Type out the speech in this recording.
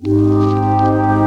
Música